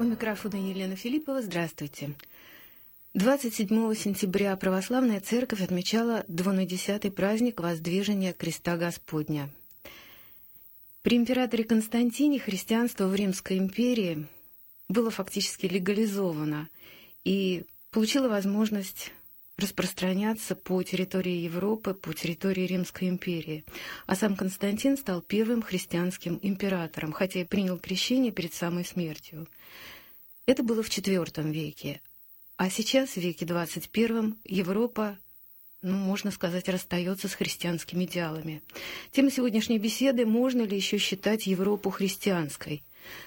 У микрофона Елена Филиппова. Здравствуйте. 27 сентября Православная Церковь отмечала двунадесятый праздник Воздвижения Креста Господня. При императоре Константине христианство в Римской империи было фактически легализовано и получило возможность распространяться по территории Европы, по территории Римской империи. А сам Константин стал первым христианским императором, хотя и принял крещение перед самой смертью. Это было в IV веке. А сейчас, в веке XXI, Европа, ну, можно сказать, расстается с христианскими идеалами. Тема сегодняшней беседы – можно ли еще считать Европу христианской?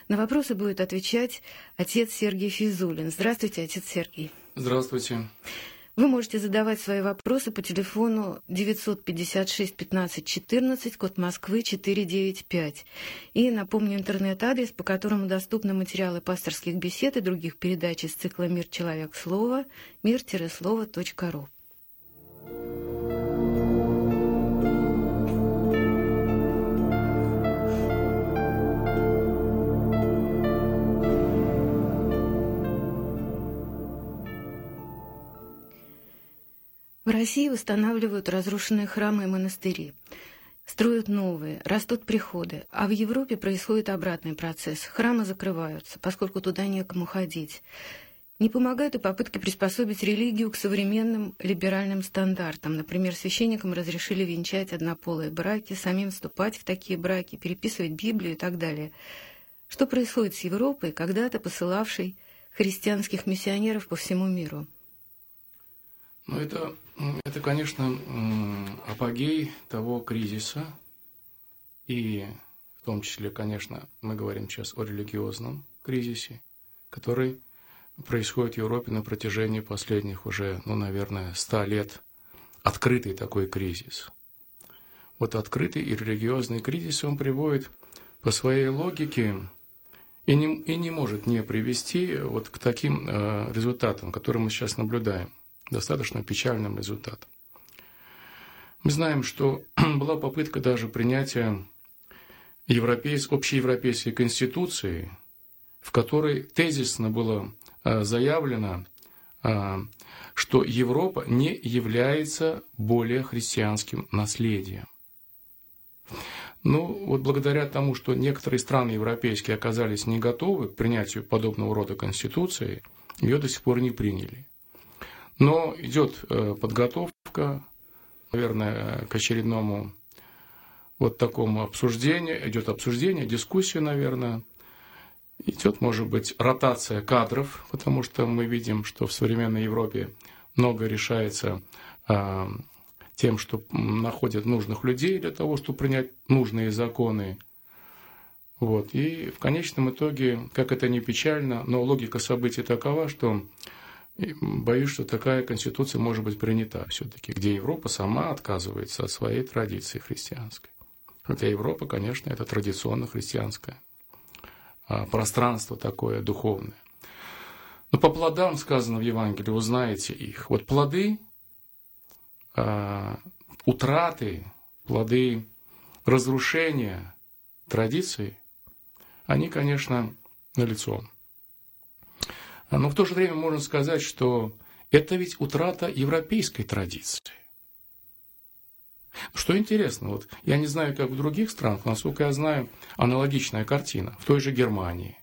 На вопросы будет отвечать отец Сергей Физулин. Здравствуйте, отец Сергей. Здравствуйте. Вы можете задавать свои вопросы по телефону 956 15 14, код Москвы 495. И напомню интернет-адрес, по которому доступны материалы пасторских бесед и других передач из цикла «Мир. Человек. Слово» мир-слово.ру. России восстанавливают разрушенные храмы и монастыри. Строят новые, растут приходы, а в Европе происходит обратный процесс. Храмы закрываются, поскольку туда некому ходить. Не помогают и попытки приспособить религию к современным либеральным стандартам. Например, священникам разрешили венчать однополые браки, самим вступать в такие браки, переписывать Библию и так далее. Что происходит с Европой, когда-то посылавшей христианских миссионеров по всему миру? Ну, это это, конечно, апогей того кризиса, и в том числе, конечно, мы говорим сейчас о религиозном кризисе, который происходит в Европе на протяжении последних уже, ну, наверное, ста лет. Открытый такой кризис. Вот открытый и религиозный кризис, он приводит по своей логике и не, и не может не привести вот к таким э, результатам, которые мы сейчас наблюдаем достаточно печальным результатом. Мы знаем, что была попытка даже принятия европейс... общеевропейской конституции, в которой тезисно было а, заявлено, а, что Европа не является более христианским наследием. Ну, вот благодаря тому, что некоторые страны европейские оказались не готовы к принятию подобного рода конституции, ее до сих пор не приняли. Но идет э, подготовка, наверное, к очередному вот такому обсуждению, идет обсуждение, дискуссия, наверное, идет, может быть, ротация кадров, потому что мы видим, что в современной Европе много решается а, тем, что находят нужных людей для того, чтобы принять нужные законы. Вот. И в конечном итоге, как это не печально, но логика событий такова, что и боюсь, что такая конституция может быть принята все-таки, где Европа сама отказывается от своей традиции христианской. Хотя Европа, конечно, это традиционно христианское а, пространство такое духовное. Но по плодам сказано в Евангелии, вы знаете их. Вот плоды а, утраты, плоды разрушения традиций, они, конечно, налицо. Но в то же время можно сказать, что это ведь утрата европейской традиции. Что интересно, вот я не знаю, как в других странах, насколько я знаю, аналогичная картина в той же Германии,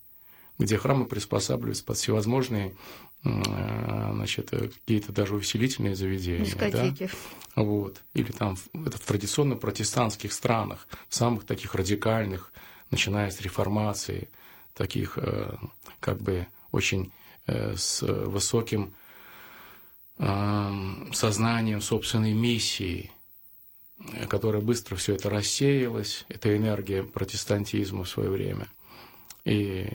где храмы приспосабливаются под всевозможные значит, какие-то даже увеселительные заведения. Дискотеки. Да? Вот. Или там это в традиционно протестантских странах, самых таких радикальных, начиная с реформации, таких э, как бы очень Э, с высоким сознанием собственной миссии, которая быстро все это рассеялась, это энергия протестантизма в свое время, и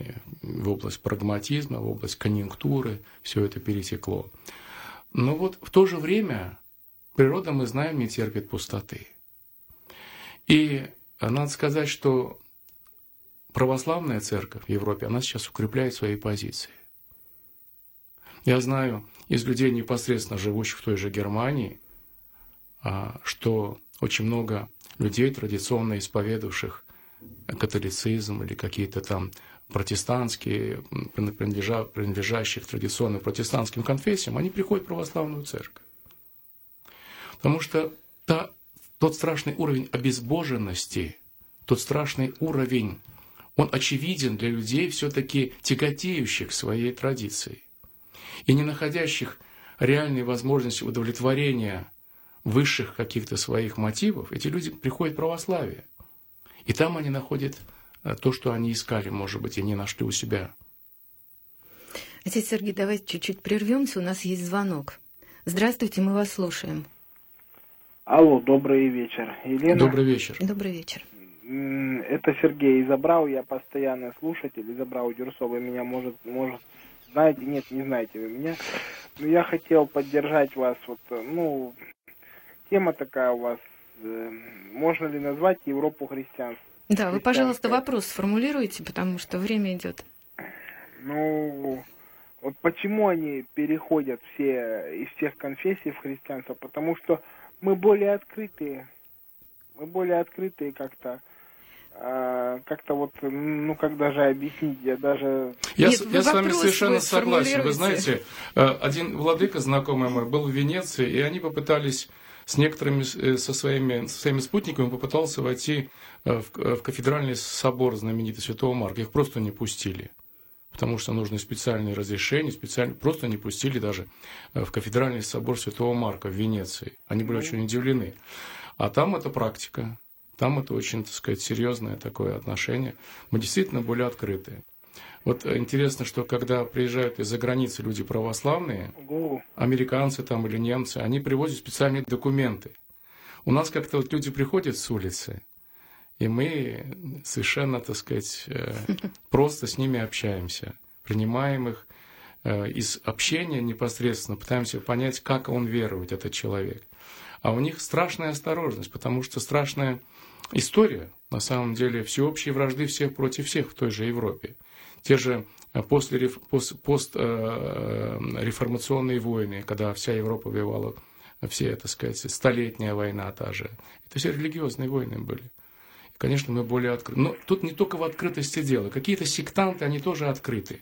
в область прагматизма, в область конъюнктуры все это перетекло. Но вот в то же время природа, мы знаем, не терпит пустоты. И надо сказать, что православная церковь в Европе, она сейчас укрепляет свои позиции. Я знаю из людей, непосредственно живущих в той же Германии, а, что очень много людей, традиционно исповедовавших католицизм или какие-то там протестантские, принадлежащих традиционным протестантским конфессиям, они приходят в православную церковь. Потому что та, тот страшный уровень обезбоженности, тот страшный уровень, он очевиден для людей, все-таки тяготеющих своей традицией и не находящих реальной возможности удовлетворения высших каких-то своих мотивов, эти люди приходят в православие. И там они находят э, то, что они искали, может быть, и не нашли у себя. Отец Сергей, давайте чуть-чуть прервемся, у нас есть звонок. Здравствуйте, мы вас слушаем. Алло, добрый вечер. Елена? Добрый вечер. Добрый вечер. Это Сергей Изобрал, я постоянный слушатель. Изобрал Дюрсова меня, может, может, знаете, нет, не знаете вы меня. Но я хотел поддержать вас, вот, ну, тема такая у вас, э, можно ли назвать Европу христианств? Да, вы, пожалуйста, вопрос сформулируйте, потому что время идет. Ну, вот почему они переходят все из всех конфессий в христианство? Потому что мы более открытые. Мы более открытые как-то. А, как-то вот, ну как даже объяснить, я даже... Я, Нет, я с вами совершенно согласен. Вы знаете, э, один владыка знакомый мой был в Венеции, и они попытались с некоторыми, э, со своими, со своими спутниками попытался войти э, в, в кафедральный собор знаменитый Святого Марка. Их просто не пустили потому что нужны специальные разрешения, специально, просто не пустили даже в кафедральный собор Святого Марка в Венеции. Они были очень удивлены. А там это практика, там это очень, так сказать, серьезное такое отношение. Мы действительно были открыты. Вот интересно, что когда приезжают из-за границы люди православные, американцы там или немцы, они привозят специальные документы. У нас как-то вот люди приходят с улицы, и мы совершенно, так сказать, э, просто с ними общаемся, принимаем их э, из общения непосредственно, пытаемся понять, как он верует, этот человек. А у них страшная осторожность, потому что страшная история, на самом деле, всеобщие вражды всех против всех в той же Европе. Те же э, после, пост, постреформационные войны, когда вся Европа воевала, все, так сказать, столетняя война та же. Это все религиозные войны были конечно, мы более открыты. Но тут не только в открытости дело. Какие-то сектанты, они тоже открыты.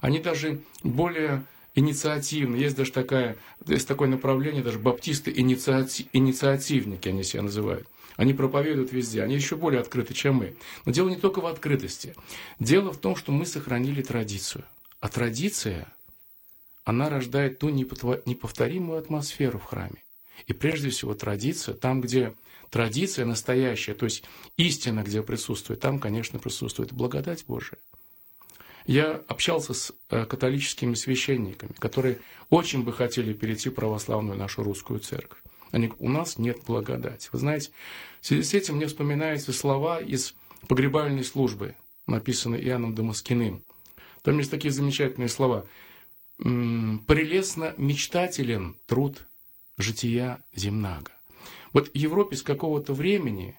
Они даже более инициативны. Есть даже такая, есть такое направление, даже баптисты инициати, инициативники они себя называют. Они проповедуют везде, они еще более открыты, чем мы. Но дело не только в открытости. Дело в том, что мы сохранили традицию. А традиция, она рождает ту неповторимую атмосферу в храме. И прежде всего традиция, там, где традиция настоящая, то есть истина, где присутствует, там, конечно, присутствует благодать Божия. Я общался с э, католическими священниками, которые очень бы хотели перейти в православную нашу русскую церковь. Они у нас нет благодати. Вы знаете, в связи с этим мне вспоминаются слова из погребальной службы, написанные Иоанном Дамаскиным. Там есть такие замечательные слова. «Прелестно мечтателен труд жития земнага». Вот в Европе с какого-то времени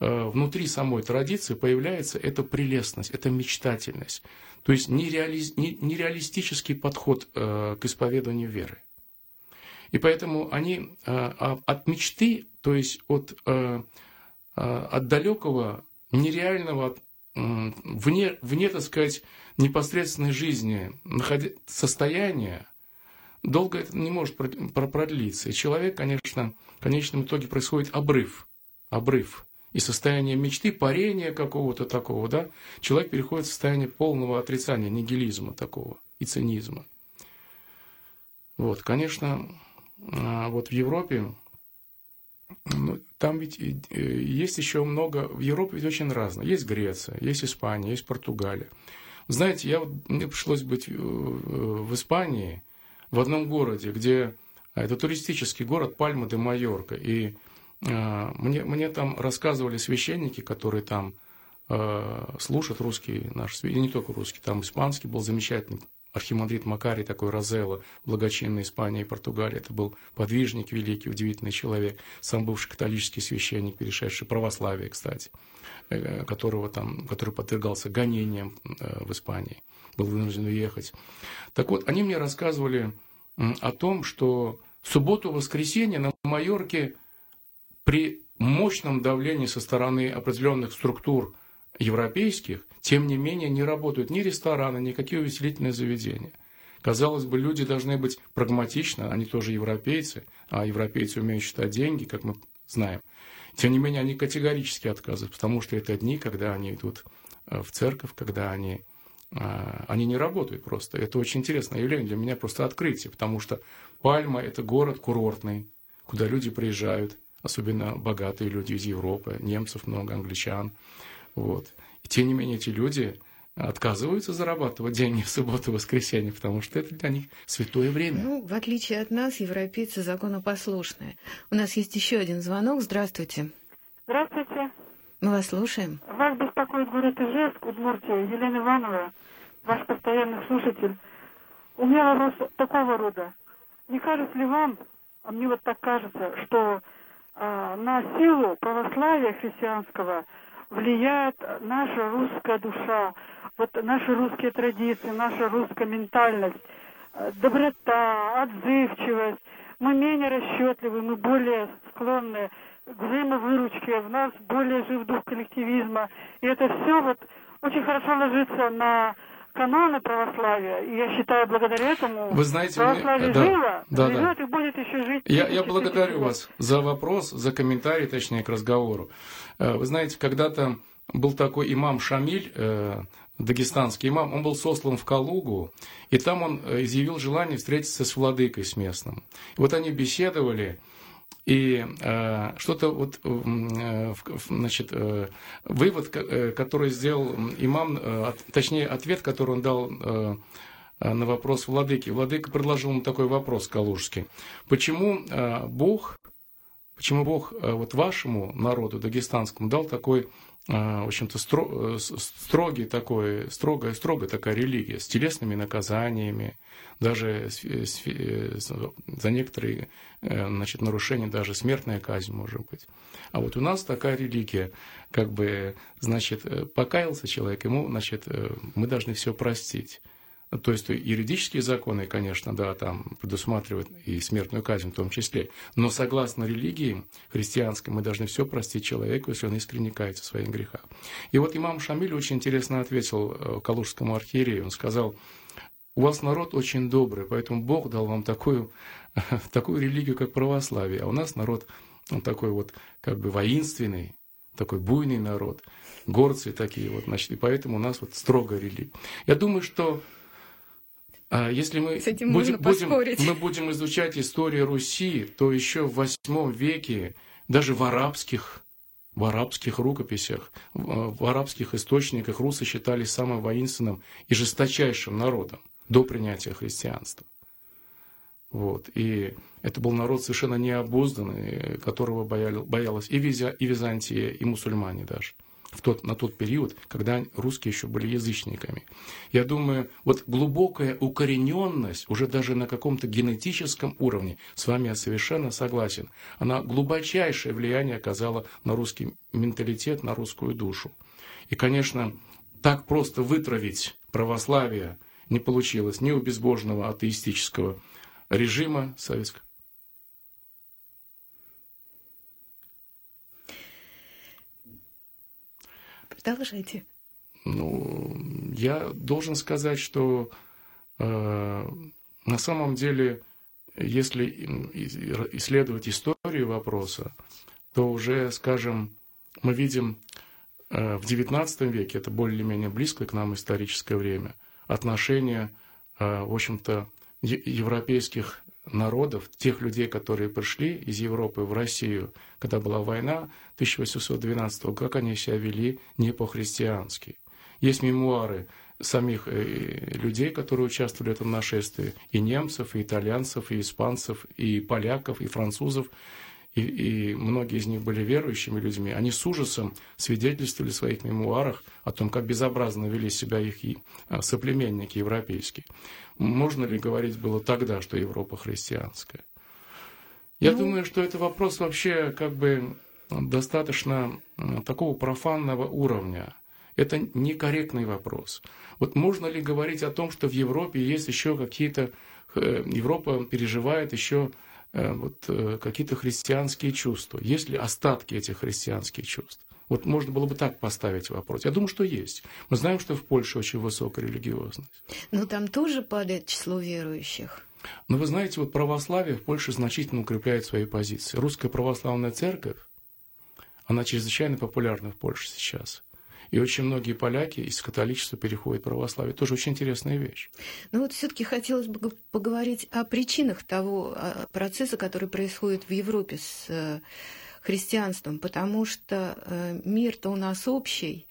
э, внутри самой традиции появляется эта прелестность, эта мечтательность. То есть нереали... нереалистический подход э, к исповеданию веры. И поэтому они э, а, от мечты, то есть от, от далекого, нереального, вне, вне, так сказать, непосредственной жизни состояния, долго это не может продлиться. И человек, конечно, в конечном итоге происходит обрыв. Обрыв. И состояние мечты, парения какого-то такого, да, человек переходит в состояние полного отрицания, нигилизма такого и цинизма. Вот, конечно, а, вот в Европе, ну, там ведь есть еще много, в Европе ведь очень разное. Есть Греция, есть Испания, есть Португалия. Знаете, я, мне пришлось быть в Испании, в одном городе, где а, это туристический город Пальма де Майорка. И э, мне, мне там рассказывали священники, которые там э, слушают русский наш, и не только русский, там испанский был замечательный архимандрит Макарий, такой Розелло, благочинный Испании и Португалии. Это был подвижник великий, удивительный человек, сам бывший католический священник, перешедший православие, кстати, э, которого там, который подвергался гонениям э, в Испании был вынужден уехать. Так вот, они мне рассказывали о том, что в субботу-воскресенье на Майорке при мощном давлении со стороны определенных структур европейских, тем не менее не работают ни рестораны, ни какие увеселительные заведения. Казалось бы, люди должны быть прагматичны, они тоже европейцы, а европейцы умеют считать деньги, как мы знаем. Тем не менее, они категорически отказывают, потому что это дни, когда они идут э, в церковь, когда они, э, они не работают просто. Это очень интересное явление, для меня просто открытие, потому что Пальма – это город курортный, куда люди приезжают, особенно богатые люди из Европы, немцев много, англичан. Вот. И тем не менее, эти люди отказываются зарабатывать деньги в субботу и воскресенье, потому что это для них святое время. Ну, в отличие от нас, европейцы законопослушные. У нас есть еще один звонок. Здравствуйте. Здравствуйте. Мы вас слушаем. Вас беспокоит город Ижевск, Удмуртия, Елена Иванова, ваш постоянный слушатель. У меня вопрос такого рода. Не кажется ли вам, а мне вот так кажется, что а, на силу православия христианского влияет наша русская душа, вот наши русские традиции, наша русская ментальность, э, доброта, отзывчивость. Мы менее расчетливы, мы более склонны к взаимовыручке, в нас более жив дух коллективизма. И это все вот очень хорошо ложится на каноны православия. И я считаю, благодаря этому Вы знаете, православие мне... жило, да, живет да. и будет еще жить. Я, я благодарю вас за вопрос, за комментарий, точнее, к разговору. Э, вы знаете, когда-то был такой имам Шамиль, э, дагестанский имам, он был сослан в Калугу, и там он э, изъявил желание встретиться с владыкой, с местным. И вот они беседовали, и э, что-то вот, э, значит, э, вывод, э, который сделал имам, э, точнее, ответ, который он дал э, на вопрос владыки. Владыка предложил ему такой вопрос калужский. Почему э, Бог, почему Бог э, вот вашему народу, дагестанскому, дал такой в общем-то, э, строгий такой, строгая, строгая такая религия с телесными наказаниями, даже э, за некоторые значит, нарушения даже смертная казнь может быть. А вот у нас такая религия, как бы, значит, э, покаялся человек, ему, значит, мы должны все простить. То есть юридические законы, конечно, да, там предусматривают и смертную казнь в том числе. Но согласно религии христианской мы должны все простить человеку, если он искренне кается в своих грехах. И вот имам Шамиль очень интересно ответил э, Калужскому архиерею. Он сказал, у вас народ очень добрый, поэтому Бог дал вам такую, такую религию, как православие. А у нас народ он такой вот как бы воинственный, такой буйный народ, горцы такие вот, значит, и поэтому у нас вот строгая религия. Я думаю, что если мы С этим будем, будем, мы будем изучать историю Руси, то еще в восьмом веке, даже в арабских, в арабских рукописях, в, в арабских источниках русы считались самым воинственным и жесточайшим народом до принятия христианства. Вот. И это был народ совершенно необузданный, которого боялась и, Визя, и Византия, и мусульмане даже в тот, на тот период, когда русские еще были язычниками. Я думаю, вот глубокая укорененность, уже даже на каком-то генетическом уровне, с вами я совершенно согласен, она глубочайшее влияние оказала на русский менталитет, на русскую душу. И, конечно, так просто вытравить православие не получилось ни у безбожного атеистического режима советского, Продолжайте. Ну, я должен сказать, что э, на самом деле, если исследовать историю вопроса, то уже, скажем, мы видим э, в XIX веке, это более-менее близко к нам историческое время, отношения, э, в общем-то, европейских народов, тех людей, которые пришли из Европы в Россию, когда была война 1812 года, как они себя вели не по-христиански. Есть мемуары самих э, людей, которые участвовали в этом нашествии, и немцев, и итальянцев, и испанцев, и поляков, и французов, и, и многие из них были верующими людьми, они с ужасом свидетельствовали в своих мемуарах о том, как безобразно вели себя их а, соплеменники европейские. Можно ли говорить было тогда, что Европа христианская? Я ну... думаю, что это вопрос вообще как бы достаточно такого профанного уровня. Это некорректный вопрос. Вот можно ли говорить о том, что в Европе есть еще какие-то... Э, Европа переживает еще вот, э, какие-то христианские чувства? Есть ли остатки этих христианских чувств? Вот можно было бы так поставить вопрос. Я думаю, что есть. Мы знаем, что в Польше очень высокая религиозность. Но там тоже падает число верующих. Но вы знаете, вот православие в Польше значительно укрепляет свои позиции. Русская православная церковь, она чрезвычайно популярна в Польше сейчас. И очень многие поляки из католичества переходят в православие. Тоже очень интересная вещь. Ну вот все-таки хотелось бы поговорить о причинах того процесса, который происходит в Европе с э, христианством, потому что э, мир-то у нас общий,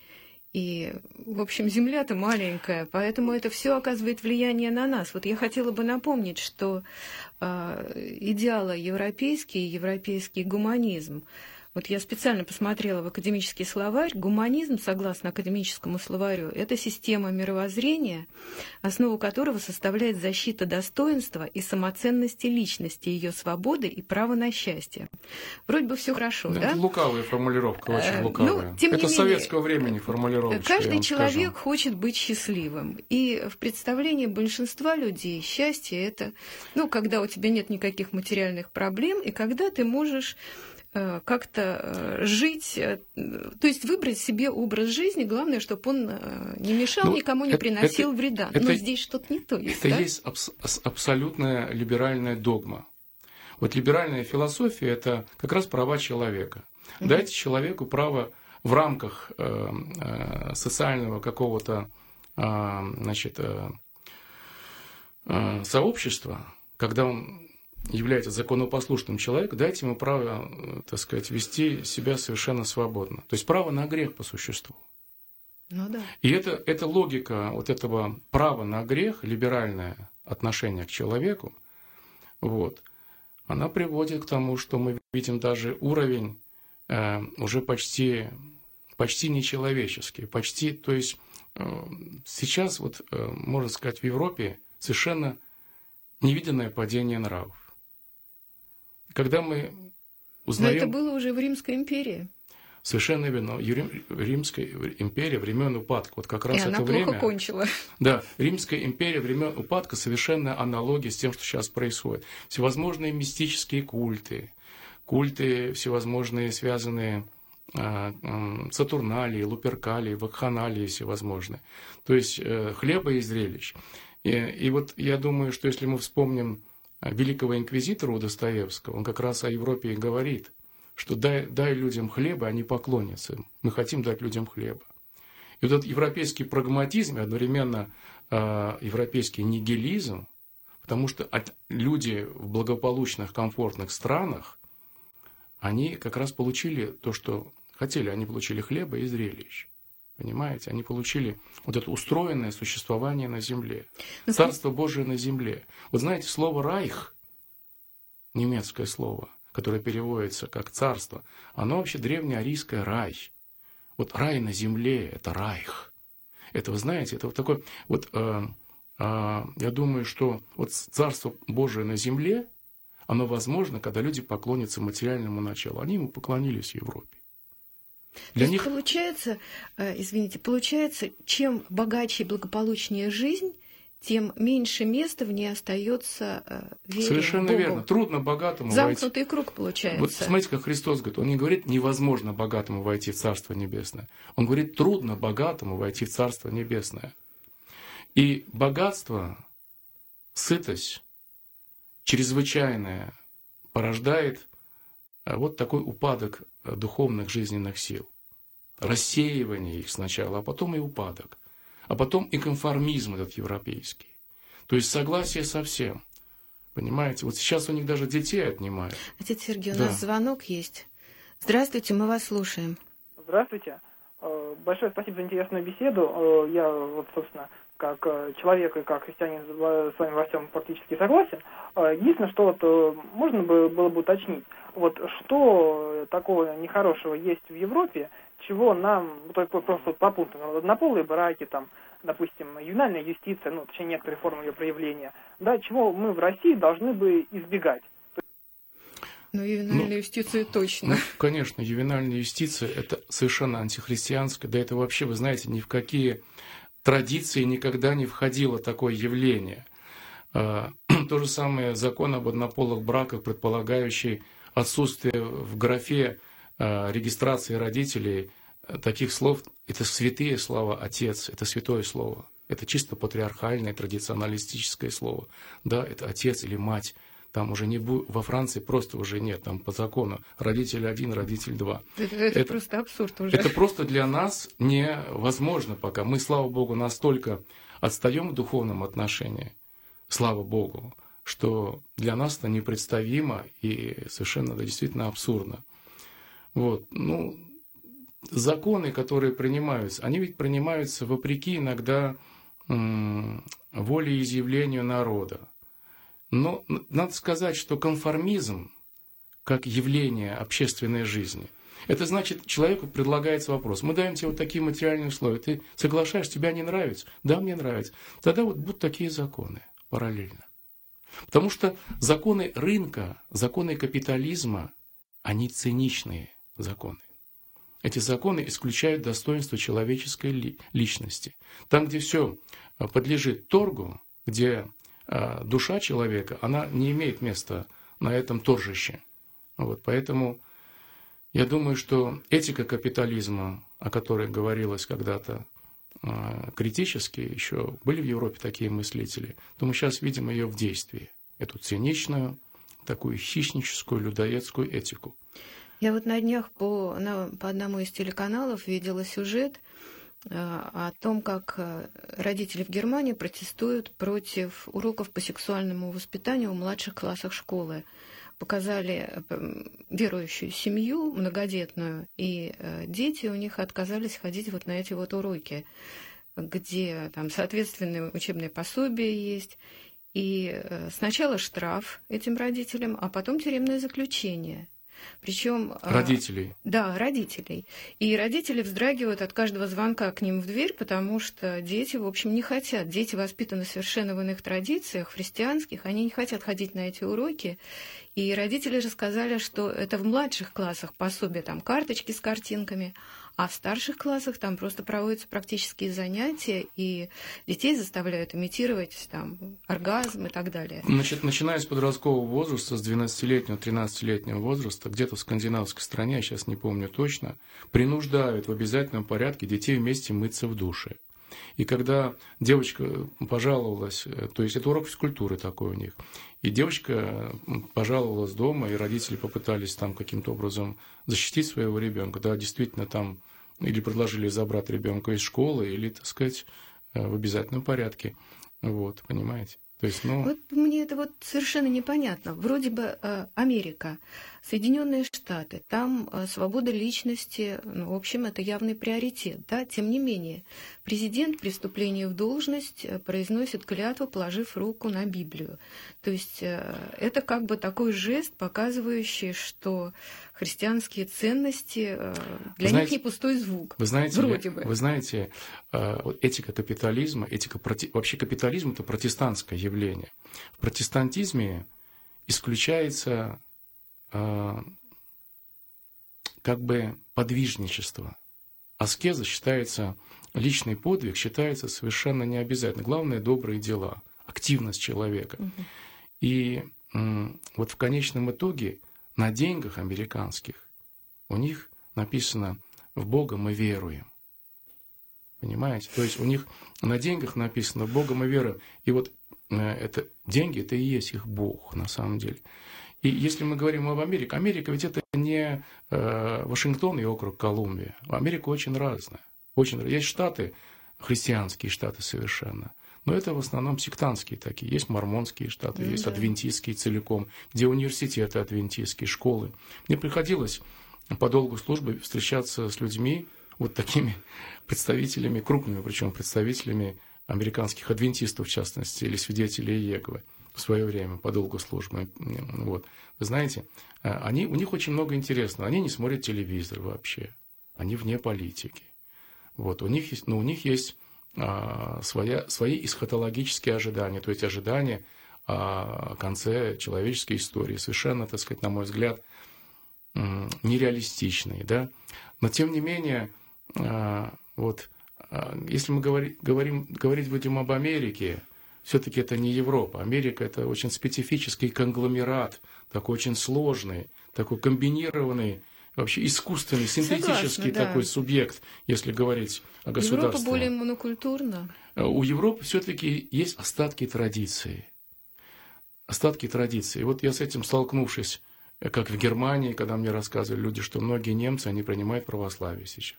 и, в общем, земля-то маленькая, поэтому это все оказывает влияние на нас. Вот я хотела бы напомнить, что э, идеалы европейский, европейский гуманизм вот я специально посмотрела в академический словарь. Гуманизм, согласно академическому словарю, это система мировоззрения, основу которого составляет защита достоинства и самоценности личности, ее свободы и права на счастье. Вроде бы все хорошо, да? да? Лукавая формулировка, очень э, лукавая. Ну, тем это не советского менее, времени формулировка. Каждый человек скажу. хочет быть счастливым. И в представлении большинства людей счастье это, ну, когда у тебя нет никаких материальных проблем, и когда ты можешь Э, как-то э, жить, э, то есть выбрать себе образ жизни, главное, чтобы он не мешал, ну, никому не это, приносил это, вреда. Это, Но здесь что-то не то есть. Это да? есть абс- абсолютная либеральная догма. Вот либеральная философия – это как раз права человека. Угу. Дайте человеку право в рамках э, э, социального какого-то э, значит, э, э, сообщества, когда он является законопослушным человеком, дайте ему право, э, так сказать, вести себя совершенно свободно. То есть право на грех по существу. Ну, да. И это, эта логика вот этого права на грех, либеральное отношение к человеку, вот, она приводит к тому, что мы видим даже уровень э, уже почти, почти нечеловеческий, почти, то есть э, сейчас, вот, э, можно сказать, в Европе совершенно невиданное падение нравов. Когда мы узнаем... Но это было уже в Римской империи. Совершенно верно. Римская империя времен упадка. Вот как раз И это она время. плохо кончила. Да, Римская империя времен упадка совершенно аналогия с тем, что сейчас происходит. Всевозможные мистические культы, культы всевозможные, связанные а, Сатурналии, Луперкалии, Вакханалии всевозможные. То есть э, хлеба и зрелищ. И, и вот я думаю, что если мы вспомним великого инквизитора у Достоевского, он как раз о Европе и говорит, что дай, дай людям хлеба, они поклонятся им. Мы хотим дать людям хлеба. И вот этот европейский прагматизм и одновременно э, европейский нигилизм, потому что от, люди в благополучных, комфортных странах, они как раз получили то, что хотели. Они получили хлеба и зрелищ. Понимаете? Они получили вот это устроенное существование на земле. Ну, Царство Божие на земле. Вот знаете, слово «райх», немецкое слово, которое переводится как «царство», оно вообще древнеарийское «рай». Вот рай на земле – это райх. Это, вы знаете, это вот такой... Вот э, э, я думаю, что вот Царство Божие на земле, оно возможно, когда люди поклонятся материальному началу. Они ему поклонились в Европе. Для То них... получается, э, извините, получается, чем богаче и благополучнее жизнь, тем меньше места в ней остается э, вере Совершенно Богу. верно. Трудно богатому Замкнутый войти. круг получается. Вот смотрите, как Христос говорит. Он не говорит, невозможно богатому войти в Царство Небесное. Он говорит, трудно богатому войти в Царство Небесное. И богатство, сытость, чрезвычайное, порождает э, вот такой упадок духовных жизненных сил. Рассеивание их сначала, а потом и упадок. А потом и конформизм этот европейский. То есть согласие со всем. Понимаете? Вот сейчас у них даже детей отнимают. Отец Сергей, у да. нас звонок есть. Здравствуйте, мы вас слушаем. Здравствуйте. Э, большое спасибо за интересную беседу. Э, я вот, собственно, как э, человек и как христианин с вами во всем практически согласен. Единственное, что вот можно было бы уточнить, вот что такого нехорошего есть в Европе, чего нам, только просто по пунктам, однополые браки, там, допустим, ювенальная юстиция, ну, точнее, некоторые формы ее проявления, да, чего мы в России должны бы избегать. Ну, ювенальная ну, юстиция точно. Ну, конечно, ювенальная юстиция – это совершенно антихристианское, да это вообще, вы знаете, ни в какие традиции никогда не входило такое явление. А, то же самое закон об однополых браках, предполагающий отсутствие в графе а, регистрации родителей таких слов, это святые слова «отец», это святое слово. Это чисто патриархальное, традиционалистическое слово. Да, это отец или мать. Там уже не будет, во Франции просто уже нет, там по закону родитель один, родитель два. Это, это, это просто абсурд уже. Это просто для нас невозможно пока. Мы, слава Богу, настолько отстаем в духовном отношении, слава Богу, что для нас это непредставимо и совершенно да, действительно абсурдно. Вот, ну, законы, которые принимаются, они ведь принимаются вопреки иногда волеизъявлению народа. Но надо сказать, что конформизм, как явление общественной жизни, это значит, человеку предлагается вопрос. Мы даем тебе вот такие материальные условия. Ты соглашаешься, тебя не нравится? Да, мне нравится. Тогда вот будут такие законы параллельно. Потому что законы рынка, законы капитализма, они циничные законы. Эти законы исключают достоинство человеческой личности. Там, где все а, подлежит торгу, где а, душа человека, она не имеет места на этом торжище. Вот, поэтому я думаю, что этика капитализма, о которой говорилось когда-то критически, еще были в Европе такие мыслители, то мы сейчас видим ее в действии, эту циничную, такую хищническую, людоедскую этику. Я вот на днях по, на, по одному из телеканалов видела сюжет э, о том, как э, родители в Германии протестуют против уроков по сексуальному воспитанию в младших классах школы. Показали э, верующую семью, многодетную, и дети у них отказались ходить вот на эти вот уроки, где там соответственные учебные пособия есть, и сначала штраф этим родителям, а потом тюремное заключение. Причем... А, родителей. Да, родителей. И родители вздрагивают от каждого звонка к ним в дверь, потому что дети, в общем, не хотят. Дети воспитаны совершенно в иных традициях, христианских, они не хотят ходить на эти уроки. И родители же сказали, что это в младших классах пособие, там карточки с картинками, а в старших классах там просто проводятся практические занятия, и детей заставляют имитировать там оргазм и так далее. Значит, начиная с подросткового возраста, с 12-летнего, 13-летнего возраста, где-то в скандинавской стране, я сейчас не помню точно, принуждают в обязательном порядке детей вместе мыться в душе. И когда девочка пожаловалась, э, то есть это урок физкультуры такой у них, и девочка пожаловалась дома, и родители попытались там каким-то образом защитить своего ребенка, да, действительно там или предложили забрать ребенка из школы, или, так сказать, э, в обязательном порядке. Вот, понимаете? То есть, ну... Вот мне это вот совершенно непонятно. Вроде бы э, Америка, Соединенные Штаты, там э, свобода личности, ну, в общем, это явный приоритет. Да? Тем не менее, президент при вступлении в должность э, произносит клятву, положив руку на Библию. То есть э, это как бы такой жест, показывающий, что христианские ценности для знаете, них не пустой звук. Вы знаете, вроде бы. Вы знаете, этика капитализма, этика проти... вообще капитализм это протестантское явление. В протестантизме исключается как бы подвижничество. Аскеза считается, личный подвиг считается совершенно необязательно. Главное – добрые дела, активность человека. Угу. И вот в конечном итоге на деньгах американских у них написано «в Бога мы веруем». Понимаете? То есть у них на деньгах написано «в Бога мы веруем». И вот э, это деньги, это и есть их Бог на самом деле. И если мы говорим об Америке, Америка ведь это не э, Вашингтон и округ Колумбия. Америка очень разная. Очень Есть штаты, христианские штаты совершенно. Но это в основном сектантские такие. Есть мормонские штаты, mm-hmm. есть адвентистские целиком, где университеты адвентистские, школы. Мне приходилось по долгу службы встречаться с людьми, вот такими представителями, крупными причем представителями американских адвентистов, в частности, или свидетелей Иеговы в свое время по долгу службы. Вот. Вы знаете, а, они, у них очень много интересного. Они не смотрят телевизор вообще. Они вне политики. Вот. У них есть, но у них есть а, своя, свои эсхатологические ожидания, то есть ожидания о конце человеческой истории, совершенно, так сказать, на мой взгляд, нереалистичные, да. Но тем не менее, а, вот, а, если мы говори, говорим, говорить будем об Америке, все-таки это не Европа. Америка это очень специфический конгломерат, такой очень сложный, такой комбинированный вообще искусственный, синтетический Согласна, да. такой субъект, если говорить о государстве. Европа более монокультурна. Э, у Европы все-таки есть остатки традиции. Остатки традиции. И вот я с этим столкнувшись, э, как в Германии, когда мне рассказывали люди, что многие немцы, они принимают православие сейчас.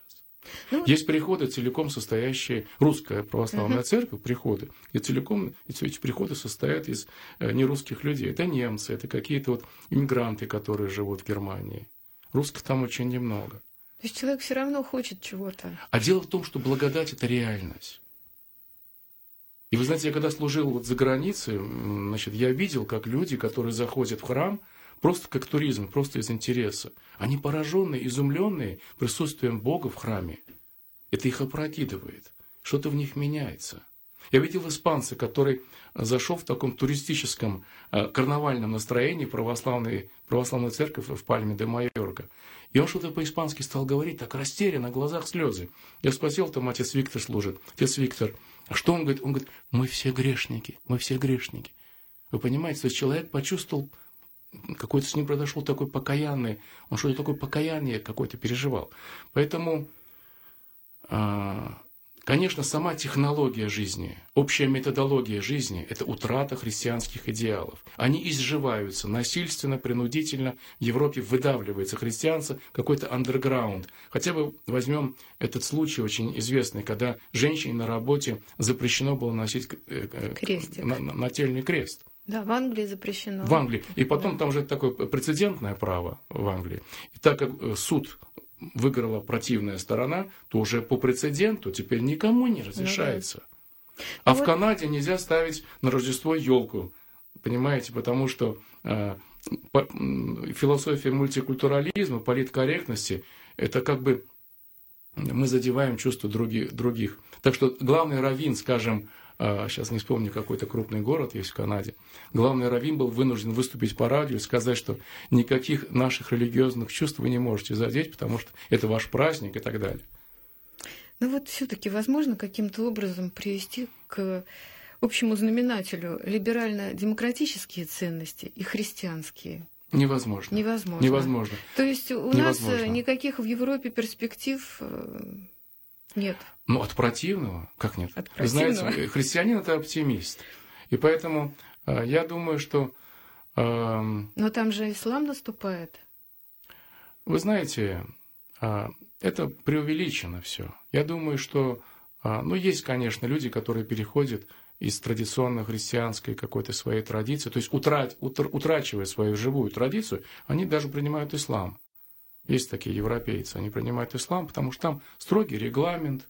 Ну, Есть приходы, целиком состоящие, русская православная угу. церковь, приходы, и целиком эти приходы состоят из э, нерусских людей. Это немцы, это какие-то вот иммигранты, которые живут в Германии. Русских там очень немного. То есть человек все равно хочет чего-то. А дело в том, что благодать – это реальность. И вы знаете, я когда служил вот за границей, значит, я видел, как люди, которые заходят в храм – Просто как туризм, просто из интереса. Они пораженные, изумленные присутствием Бога в храме. Это их опрокидывает. Что-то в них меняется. Я видел испанца, который зашел в таком туристическом э, карнавальном настроении православной, православной церковь в Пальме де Майорка. И он что-то по-испански стал говорить, так растерянно, на глазах слезы. Я спросил, там отец Виктор служит. Отец Виктор, а что он говорит? Он говорит, мы все грешники, мы все грешники. Вы понимаете, то есть человек почувствовал какой-то с ним произошел такой покаянный, он что-то такое покаяние какое-то переживал. Поэтому, а, конечно, сама технология жизни, общая методология жизни – это утрата христианских идеалов. Они изживаются насильственно, принудительно. В Европе выдавливается христианство, какой-то андерграунд. Хотя бы возьмем этот случай очень известный, когда женщине на работе запрещено было носить э, э, Крестик. нательный крест – да, в Англии запрещено. В Англии. И потом да. там же такое прецедентное право в Англии. И так как э, суд выиграла противная сторона, то уже по прецеденту теперь никому не разрешается. Ну, да. А ну, в вот... Канаде нельзя ставить на Рождество елку. Понимаете, потому что э, по, философия мультикультурализма, политкорректности, это как бы мы задеваем чувства других, других. Так что главный раввин, скажем, сейчас а, не вспомню, какой-то крупный город есть в Канаде, главный раввин был вынужден выступить по радио и сказать, что никаких наших религиозных чувств вы не можете задеть, потому что это ваш праздник и так далее. Ну вот все-таки возможно каким-то образом привести к общему знаменателю либерально-демократические ценности и христианские. Невозможно. Невозможно. Невозможно. То есть у Невозможно. нас никаких в Европе перспектив э, нет. Ну, от противного, как нет? От противного. Знаете, христианин – это оптимист. И поэтому э, я думаю, что... Э, Но там же ислам наступает. Вы знаете, э, это преувеличено все. Я думаю, что... Э, ну, есть, конечно, люди, которые переходят из традиционно христианской какой-то своей традиции, то есть утрат, утр, утрачивая свою живую традицию, они даже принимают ислам. Есть такие европейцы, они принимают ислам, потому что там строгий регламент,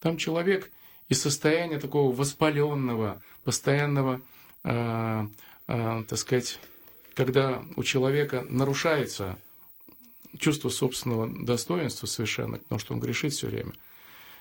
там человек из состояния такого воспаленного, постоянного, э, э, так сказать, когда у человека нарушается чувство собственного достоинства совершенно, потому что он грешит все время.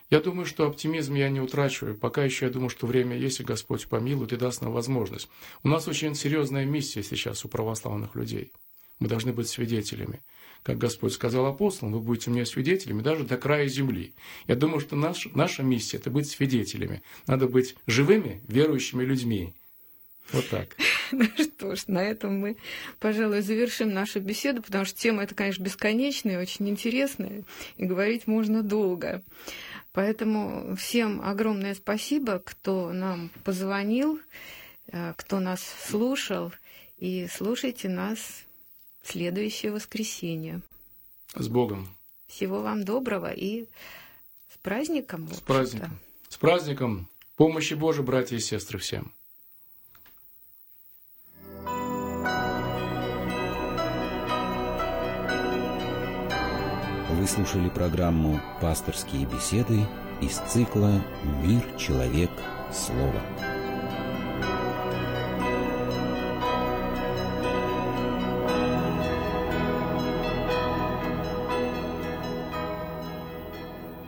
Я думаю, что оптимизм я не утрачиваю. Пока еще я думаю, что время есть, и Господь помилует и даст нам возможность. У нас очень серьезная миссия сейчас у православных людей. Мы должны быть свидетелями как Господь сказал апостолам, вы будете мне свидетелями даже до края земли. Я думаю, что наш, наша миссия – это быть свидетелями. Надо быть живыми, верующими людьми. Вот так. Ну что ж, на этом мы, пожалуй, завершим нашу беседу, потому что тема эта, конечно, бесконечная, очень интересная, и говорить можно долго. Поэтому всем огромное спасибо, кто нам позвонил, э, кто нас слушал, и слушайте нас следующее воскресенье. С Богом. Всего вам доброго и с праздником. С праздником. С праздником. Помощи Божией, братья и сестры, всем. Вы слушали программу «Пасторские беседы» из цикла «Мир, человек, слово».